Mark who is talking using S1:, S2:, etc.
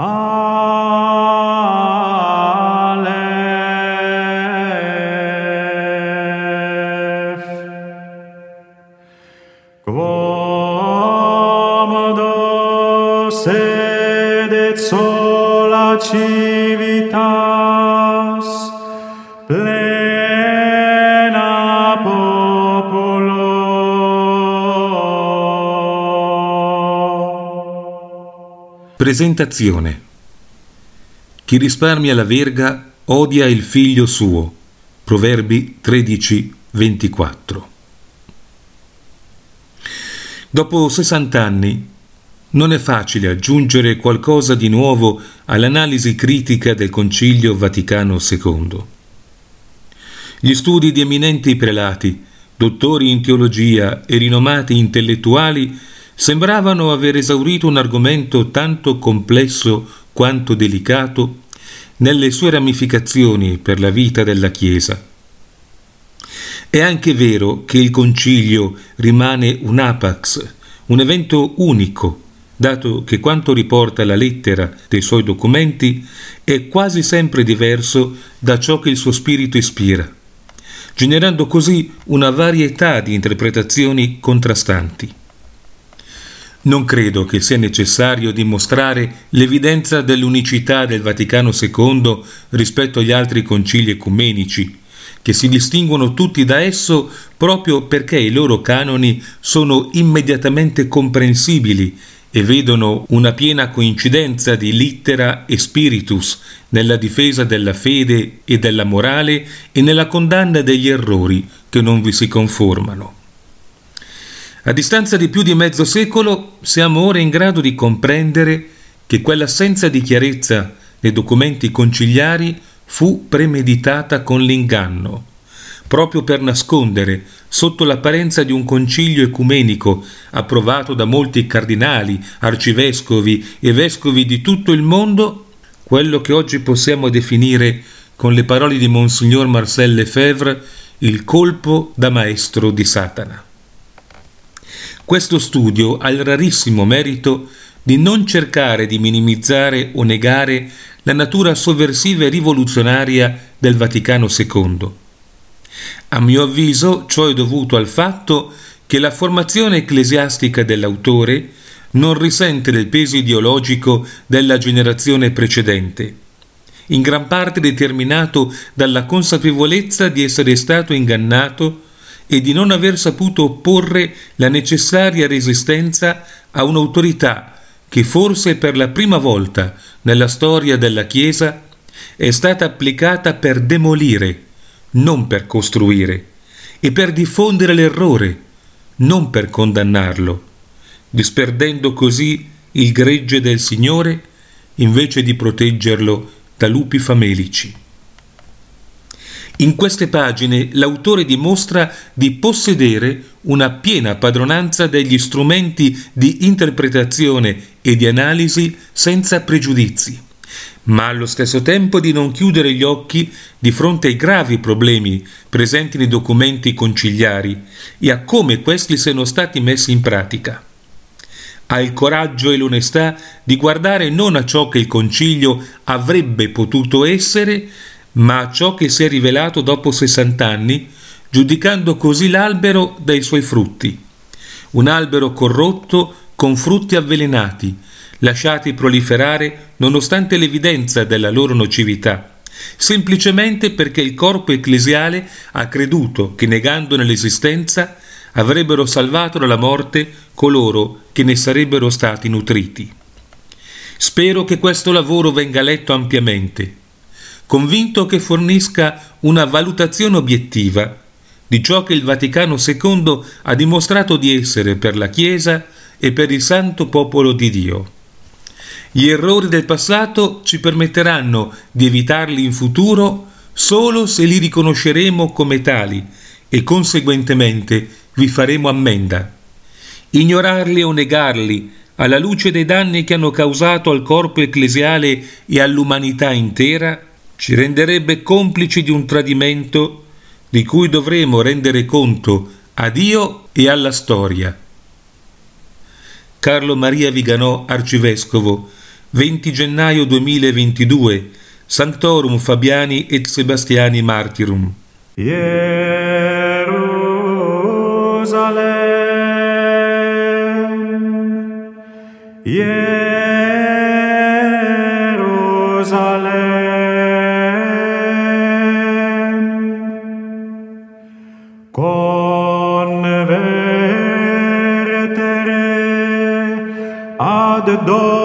S1: Aleph Quam do sede sola civi
S2: Presentazione Chi risparmia la verga odia il figlio suo. Proverbi 13, 24. Dopo 60 anni non è facile aggiungere qualcosa di nuovo all'analisi critica del Concilio Vaticano II. Gli studi di eminenti prelati, dottori in teologia e rinomati intellettuali sembravano aver esaurito un argomento tanto complesso quanto delicato nelle sue ramificazioni per la vita della Chiesa. È anche vero che il concilio rimane un apax, un evento unico dato che quanto riporta la lettera dei suoi documenti è quasi sempre diverso da ciò che il suo spirito ispira, generando così una varietà di interpretazioni contrastanti. Non credo che sia necessario dimostrare l'evidenza dell'unicità del Vaticano II rispetto agli altri concili ecumenici, che si distinguono tutti da esso proprio perché i loro canoni sono immediatamente comprensibili e vedono una piena coincidenza di littera e spiritus nella difesa della fede e della morale e nella condanna degli errori che non vi si conformano. A distanza di più di mezzo secolo siamo ora in grado di comprendere che quell'assenza di chiarezza nei documenti conciliari fu premeditata con l'inganno proprio per nascondere, sotto l'apparenza di un concilio ecumenico approvato da molti cardinali, arcivescovi e vescovi di tutto il mondo, quello che oggi possiamo definire, con le parole di Monsignor Marcel Lefebvre, il colpo da maestro di Satana. Questo studio ha il rarissimo merito di non cercare di minimizzare o negare la natura sovversiva e rivoluzionaria del Vaticano II a mio avviso ciò è dovuto al fatto che la formazione ecclesiastica dell'autore non risente del peso ideologico della generazione precedente, in gran parte determinato dalla consapevolezza di essere stato ingannato e di non aver saputo opporre la necessaria resistenza a un'autorità che forse per la prima volta nella storia della Chiesa è stata applicata per demolire non per costruire, e per diffondere l'errore, non per condannarlo, disperdendo così il gregge del Signore invece di proteggerlo da lupi famelici. In queste pagine l'autore dimostra di possedere una piena padronanza degli strumenti di interpretazione e di analisi senza pregiudizi ma allo stesso tempo di non chiudere gli occhi di fronte ai gravi problemi presenti nei documenti conciliari e a come questi siano stati messi in pratica. Ha il coraggio e l'onestà di guardare non a ciò che il concilio avrebbe potuto essere, ma a ciò che si è rivelato dopo 60 anni, giudicando così l'albero dai suoi frutti. Un albero corrotto con frutti avvelenati, lasciati proliferare nonostante l'evidenza della loro nocività, semplicemente perché il corpo ecclesiale ha creduto che negandone l'esistenza avrebbero salvato dalla morte coloro che ne sarebbero stati nutriti. Spero che questo lavoro venga letto ampiamente, convinto che fornisca una valutazione obiettiva di ciò che il Vaticano II ha dimostrato di essere per la Chiesa e per il santo popolo di Dio. Gli errori del passato ci permetteranno di evitarli in futuro solo se li riconosceremo come tali e conseguentemente vi faremo ammenda. Ignorarli o negarli alla luce dei danni che hanno causato al corpo ecclesiale e all'umanità intera ci renderebbe complici di un tradimento di cui dovremo rendere conto a Dio e alla storia. Carlo Maria Viganò, arcivescovo, 20 gennaio 2022, Sanctorum Fabiani et Sebastiani Martirum.
S1: Jerusalem, Jerusalem. convertere ad dominum